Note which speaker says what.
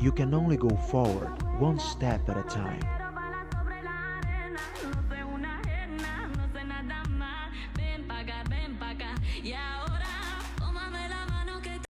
Speaker 1: You can only go forward one step at a time.
Speaker 2: Yeah.